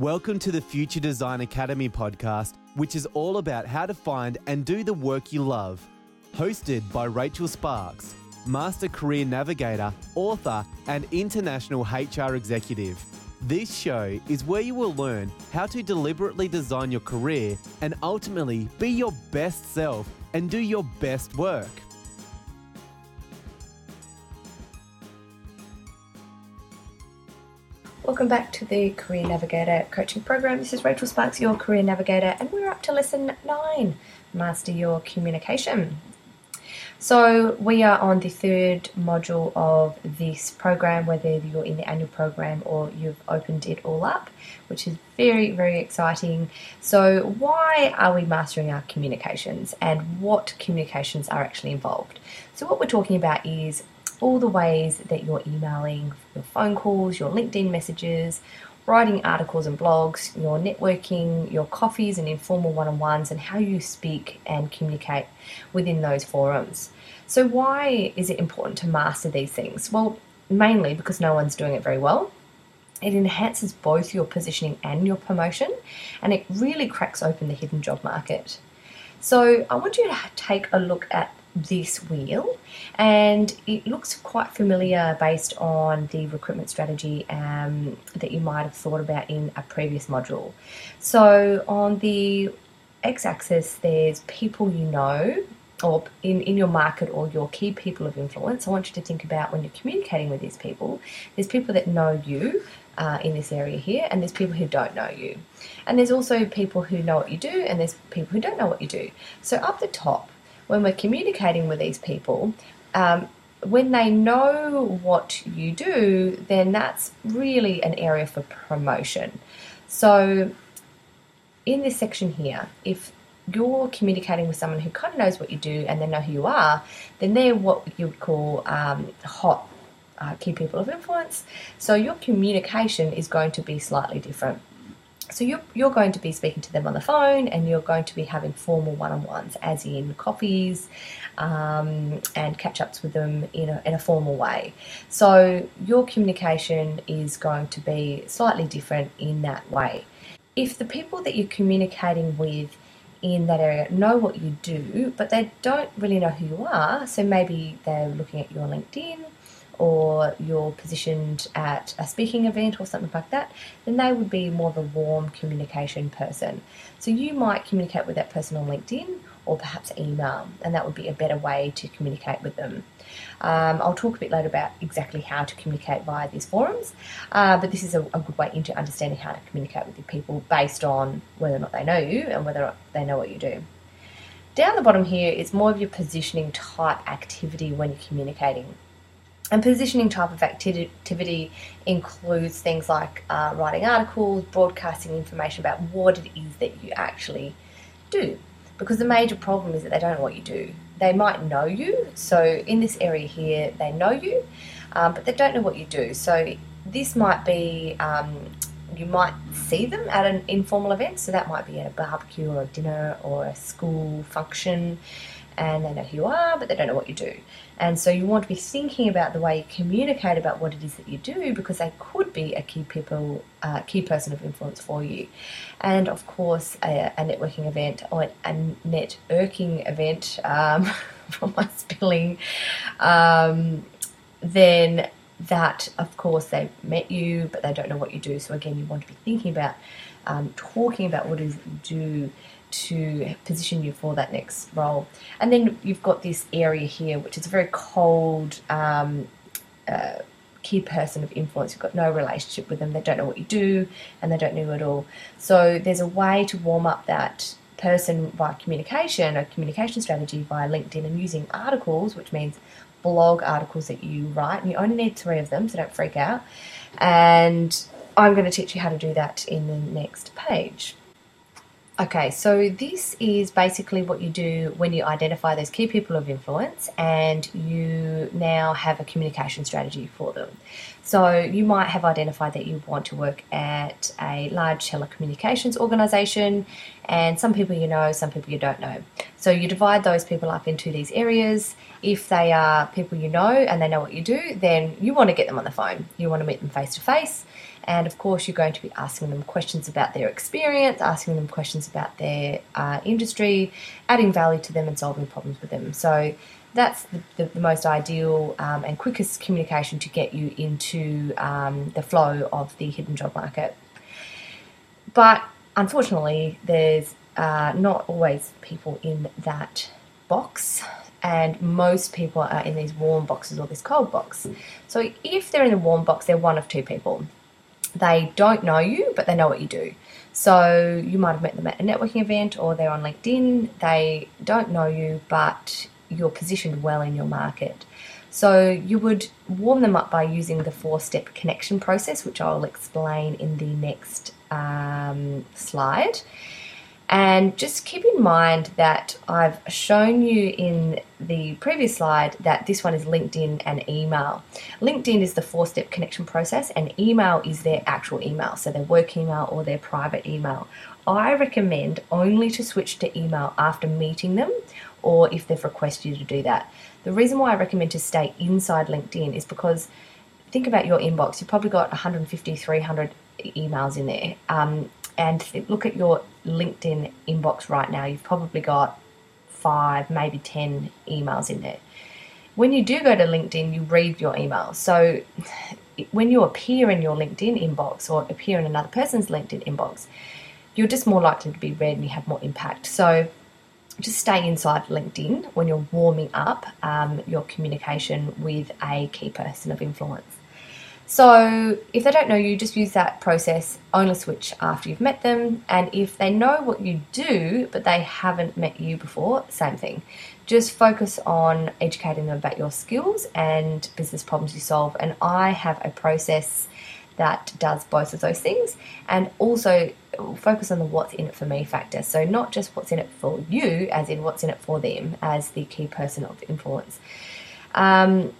Welcome to the Future Design Academy podcast, which is all about how to find and do the work you love. Hosted by Rachel Sparks, Master Career Navigator, author, and international HR executive. This show is where you will learn how to deliberately design your career and ultimately be your best self and do your best work. Welcome back to the Career Navigator coaching program. This is Rachel Sparks, your Career Navigator, and we're up to lesson nine Master Your Communication. So, we are on the third module of this program, whether you're in the annual program or you've opened it all up, which is very, very exciting. So, why are we mastering our communications and what communications are actually involved? So, what we're talking about is all the ways that you're emailing, your phone calls, your LinkedIn messages, writing articles and blogs, your networking, your coffees and informal one on ones, and how you speak and communicate within those forums. So, why is it important to master these things? Well, mainly because no one's doing it very well. It enhances both your positioning and your promotion, and it really cracks open the hidden job market. So, I want you to take a look at this wheel and it looks quite familiar based on the recruitment strategy um, that you might have thought about in a previous module. So on the x-axis there's people you know or in, in your market or your key people of influence. I want you to think about when you're communicating with these people, there's people that know you uh, in this area here, and there's people who don't know you. And there's also people who know what you do, and there's people who don't know what you do. So up the top, when we're communicating with these people, um, when they know what you do, then that's really an area for promotion. So, in this section here, if you're communicating with someone who kind of knows what you do and they know who you are, then they're what you would call um, hot uh, key people of influence. So, your communication is going to be slightly different. So you're, you're going to be speaking to them on the phone and you're going to be having formal one-on-ones, as in coffees um, and catch-ups with them in a, in a formal way. So your communication is going to be slightly different in that way. If the people that you're communicating with in that area know what you do, but they don't really know who you are, so maybe they're looking at your LinkedIn or you're positioned at a speaking event or something like that, then they would be more of a warm communication person. So you might communicate with that person on LinkedIn or perhaps email, and that would be a better way to communicate with them. Um, I'll talk a bit later about exactly how to communicate via these forums, uh, but this is a, a, good way into understanding how to communicate with your people based on whether or not they know you and whether or not they know what you do. Down the bottom here is more of your positioning type activity when you're communicating. And positioning type of activity includes things like uh, writing articles, broadcasting information about what it is that you actually do. Because the major problem is that they don't know what you do. They might know you, so in this area here, they know you, um, but they don't know what you do. So this might be um, you might see them at an informal event, so that might be at a barbecue or a dinner or a school function and they know who you are, but they don't know what you do. And so you want to be thinking about the way you communicate about what it is that you do because they could be a key people, uh, key person of influence for you. And of course, a, a networking event or a networking event um, from my spelling, um, then that of course they've met you, but they don't know what you do. So again, you want to be thinking about um, talking about what it is that you do to position you for that next role. And then you've got this area here, which is a very cold um, uh, key person of influence. You've got no relationship with them, they don't know what you do, and they don't know you at all. So there's a way to warm up that person via communication, a communication strategy via LinkedIn, and using articles, which means blog articles that you write, and you only need three of them, so don't freak out. And I'm going to teach you how to do that in the next page. Okay, so this is basically what you do when you identify those key people of influence and you now have a communication strategy for them. So you might have identified that you want to work at a large telecommunications organization, and some people you know, some people you don't know. So you divide those people up into these areas. If they are people you know and they know what you do, then you want to get them on the phone. You want to meet them face to face. And of course, you're going to be asking them questions about their experience, asking them questions about their uh, industry, adding value to them, and solving problems with them. So that's the, the, the most ideal um, and quickest communication to get you into um, the flow of the hidden job market. But unfortunately, there's uh, not always people in that box, and most people are in these warm boxes or this cold box. So if they're in the warm box, they're one of two people. They don't know you, but they know what you do. So you might have met them at a networking event or they're on LinkedIn. They don't know you, but you're positioned well in your market. So you would warm them up by using the four step connection process, which I'll explain in the next um, slide. And just keep in mind that I've shown you in the previous slide that this one is LinkedIn and email. LinkedIn is the four step connection process, and email is their actual email, so their work email or their private email. I recommend only to switch to email after meeting them or if they've requested you to do that. The reason why I recommend to stay inside LinkedIn is because think about your inbox. You've probably got 150, 300 emails in there. Um, and look at your LinkedIn inbox right now. You've probably got five, maybe 10 emails in there. When you do go to LinkedIn, you read your emails. So when you appear in your LinkedIn inbox or appear in another person's LinkedIn inbox, you're just more likely to be read and you have more impact. So just stay inside LinkedIn when you're warming up um, your communication with a key person of influence. So, if they don't know you, just use that process, only switch after you've met them. And if they know what you do, but they haven't met you before, same thing. Just focus on educating them about your skills and business problems you solve. And I have a process that does both of those things and also focus on the what's in it for me factor. So, not just what's in it for you, as in what's in it for them as the key person of influence. Um,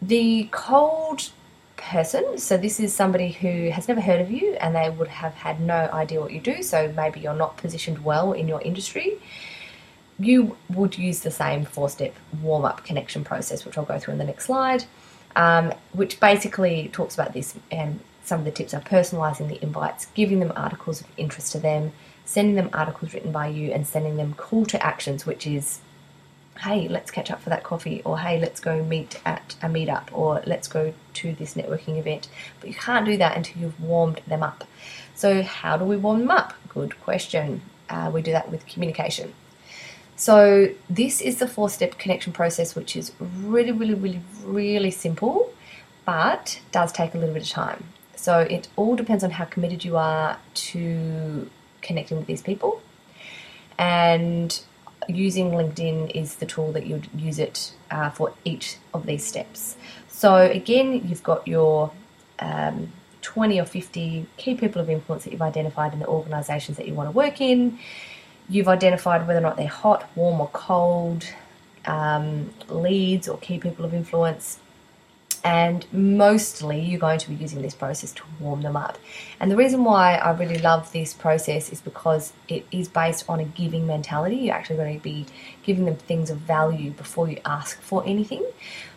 the cold person, so this is somebody who has never heard of you and they would have had no idea what you do, so maybe you're not positioned well in your industry. You would use the same four step warm up connection process, which I'll go through in the next slide um, which basically talks about this. And some of the tips are personalizing the invites, giving them articles of interest to them, sending them articles written by you, and sending them call to actions, which is hey, let's catch up for that coffee, or hey, let's go meet at a meetup, or let's go to this networking event. But you can't do that until you've warmed them up. So, how do we warm them up? Good question. Uh, we do that with communication. So, this is the four step connection process, which is really, really, really, really simple, but does take a little bit of time. So, it all depends on how committed you are to connecting with these people. And using LinkedIn is the tool that you'd use it uh, for each of these steps. So, again, you've got your um, 20 or 50 key people of influence that you've identified in the organizations that you want to work in. You've identified whether or not they're hot, warm, or cold, um, leads or key people of influence. And mostly you're going to be using this process to warm them up. And the reason why I really love this process is because it is based on a giving mentality. You're actually going to be giving them things of value before you ask for anything.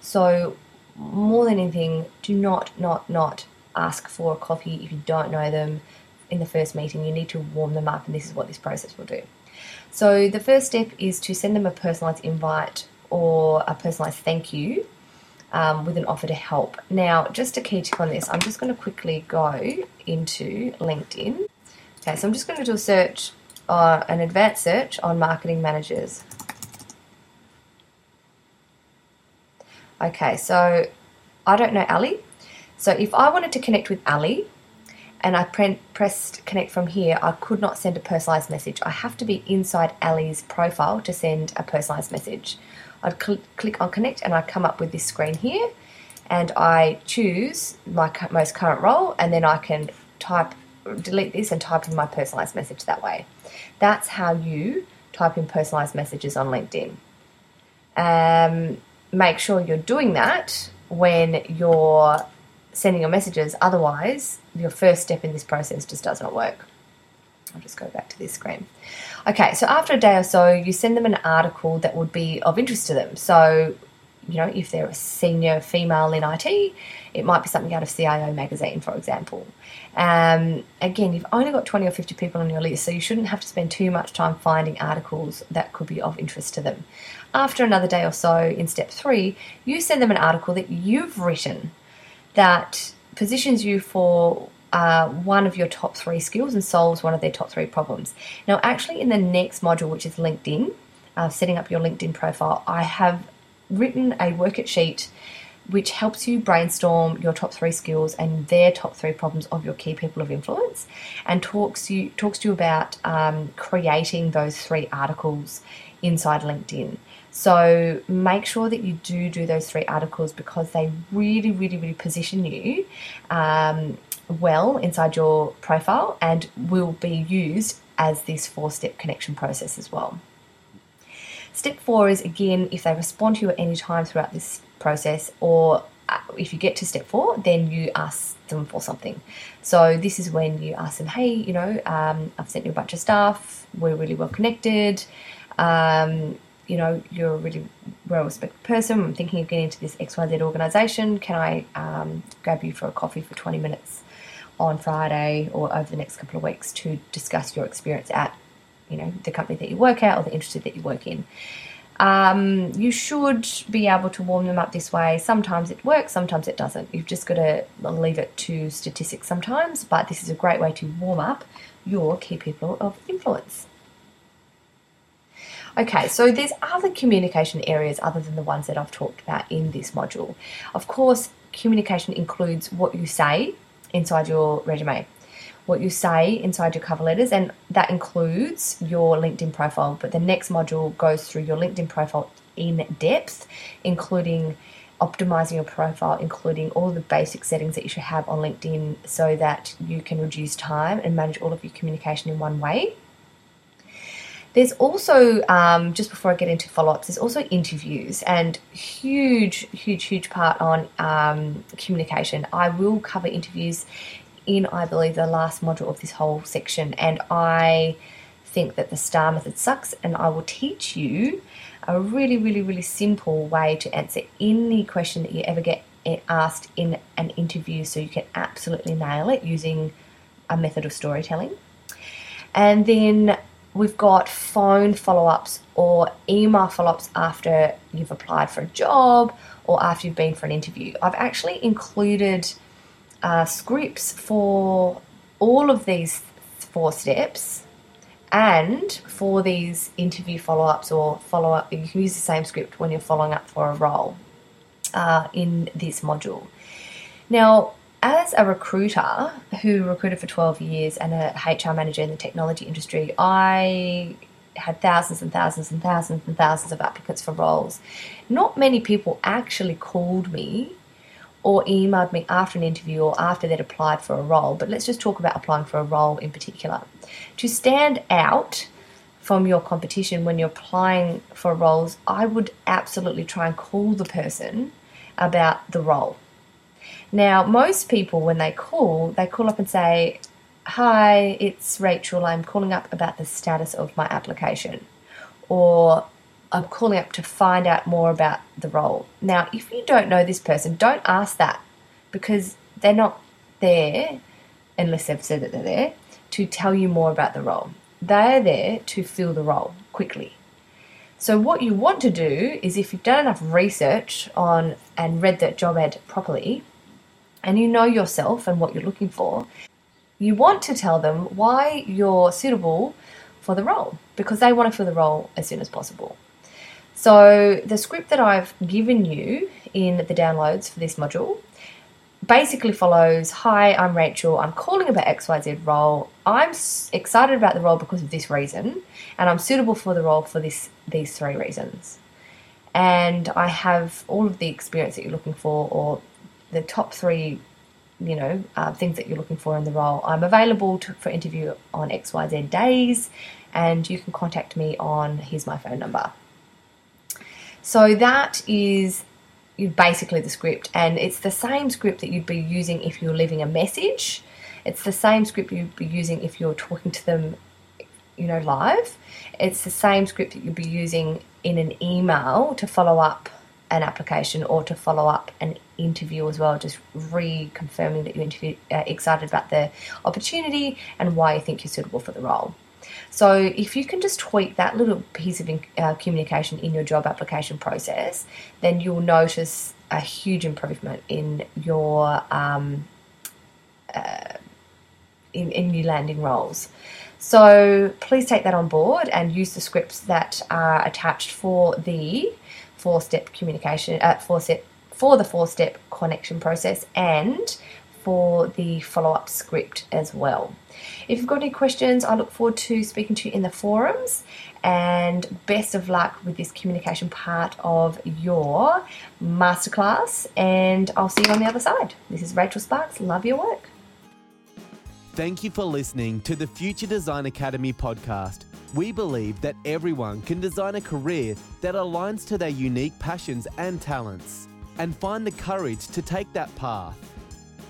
So, more than anything, do not, not, not ask for a coffee if you don't know them in the first meeting. You need to warm them up, and this is what this process will do. So the first step is to send them a personalised invite or a personalised thank you um, with an offer to help. Now, just a key tip on this, I'm just going to quickly go into LinkedIn. Okay, so I'm just going to do a search, uh, an advanced search on marketing managers. Okay, so I don't know Ali. So if I wanted to connect with Ali, and I pre- pressed connect from here, I could not send a personalized message. I have to be inside Ali's profile to send a personalized message. I'd cl- click on connect and I come up with this screen here and I choose my most current role and then I can type, delete this and type in my personalized message that way. That's how you type in personalized messages on LinkedIn. Um, make sure you're doing that when you're sending your messages. Otherwise, your first step in this process just does not work. I'll just go back to this screen. Okay, so after a day or so, you send them an article that would be of interest to them. So, you know, if they're a senior female in IT, it might be something out of CIO magazine, for example. Um, again, you've only got 20 or 50 people on your list, so you shouldn't have to spend too much time finding articles that could be of interest to them. After another day or so, in step three, you send them an article that you've written that positions you for uh, one of your top three skills and solves one of their top three problems. Now, actually, in the next module, which is LinkedIn, uh, setting up your LinkedIn profile, I have written a workit sheet which helps you brainstorm your top three skills and their top three problems of your key people of influence, and talks you talks to you about um, creating those three articles inside LinkedIn. So make sure that you do do those three articles because they really, really, really position you um, well inside your profile and will be used as this four step connection process as well. Step four is again if they respond to you at any time throughout this process, or uh, if you get to step four, then you ask them for something. So this is when you ask them, hey, you know, um, I've sent you a bunch of stuff. We're really well connected. Um, you know, you're a really well respected person. I'm thinking of getting into this XYZ organization. Can I um, grab you for a coffee for 20 minutes on Friday or over the next couple of weeks to discuss your experience at, you know, the company that you work at or the industry that you work in? Um, you should be able to warm them up this way. Sometimes it works, sometimes it doesn't. You've just got to leave it to statistics sometimes, but this is a great way to warm up your key people of influence. Okay, so there's other communication areas other than the ones that I've talked about in this module. Of course, communication includes what you say inside your resume, what you say inside your cover letters, and that includes your LinkedIn profile. But the next module goes through your LinkedIn profile in depth, including optimizing your profile, including all the basic settings that you should have on LinkedIn so that you can reduce time and manage all of your communication in one way. There's also, um, just before I get into follow ups, there's also interviews and huge, huge, huge part on um, communication. I will cover interviews in, I believe, the last module of this whole section, and I think that the STAR method sucks, and I will teach you a really, really, really simple way to answer any question that you ever get asked in an interview so you can absolutely nail it using a method of storytelling. And then we've got phone follow ups or email follow ups after you've applied for a job or after you've been for an interview. I've actually included uh, scripts for all of these four steps and for these interview follow ups or follow up, you can use the same script when you're following up for a role uh, in this module. Now, as a recruiter who recruited for 12 years and a HR manager in the technology industry, I had thousands and thousands and thousands and thousands of applicants for roles. Not many people actually called me or emailed me after an interview or after they'd applied for a role, but let's just talk about applying for a role in particular. To stand out from your competition when you're applying for roles, I would absolutely try and call the person about the role now, most people, when they call, they call up and say, Hi, it's Rachel. I'm calling up about the status of my application. Or I'm calling up to find out more about the role. Now, if you don't know this person, don't ask that because they're not there, unless they've said that they're there, to tell you more about the role. They're there to fill the role quickly. So, what you want to do is if you've done enough research on and read that job ad properly, and you know yourself and what you're looking for, you want to tell them why you're suitable for the role because they want to fill the role as soon as possible. So, the script that I've given you in the downloads for this module basically follows Hi, I'm Rachel. I'm calling about XYZ role. I'm excited about the role because of this reason, and I'm suitable for the role for this these three reasons. And I have all of the experience that you're looking for, or the top three, you know, uh, things that you're looking for in the role. I'm available to, for interview on XYZ days, and you can contact me on here's my phone number. So that is basically the script, and it's the same script that you'd be using if you're leaving a message. It's the same script you'd be using if you're talking to them, you know, live. It's the same script that you'd be using in an email to follow up an application or to follow up an interview as well, just reconfirming that you're uh, excited about the opportunity and why you think you're suitable for the role. So, if you can just tweak that little piece of uh, communication in your job application process, then you'll notice a huge improvement in your um, uh, in, in new landing roles. So please take that on board and use the scripts that are attached for the four-step communication, uh, four-step for the four-step connection process and for the follow-up script as well. If you've got any questions, I look forward to speaking to you in the forums. And best of luck with this communication part of your masterclass. And I'll see you on the other side. This is Rachel Sparks. Love your work. Thank you for listening to the Future Design Academy podcast. We believe that everyone can design a career that aligns to their unique passions and talents and find the courage to take that path.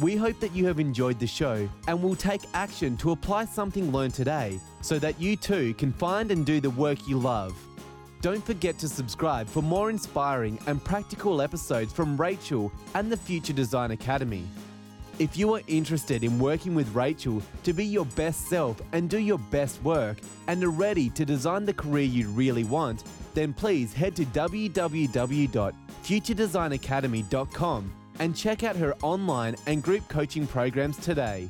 We hope that you have enjoyed the show and will take action to apply something learned today so that you too can find and do the work you love. Don't forget to subscribe for more inspiring and practical episodes from Rachel and the Future Design Academy. If you are interested in working with Rachel to be your best self and do your best work and are ready to design the career you really want, then please head to www.futuredesignacademy.com and check out her online and group coaching programs today.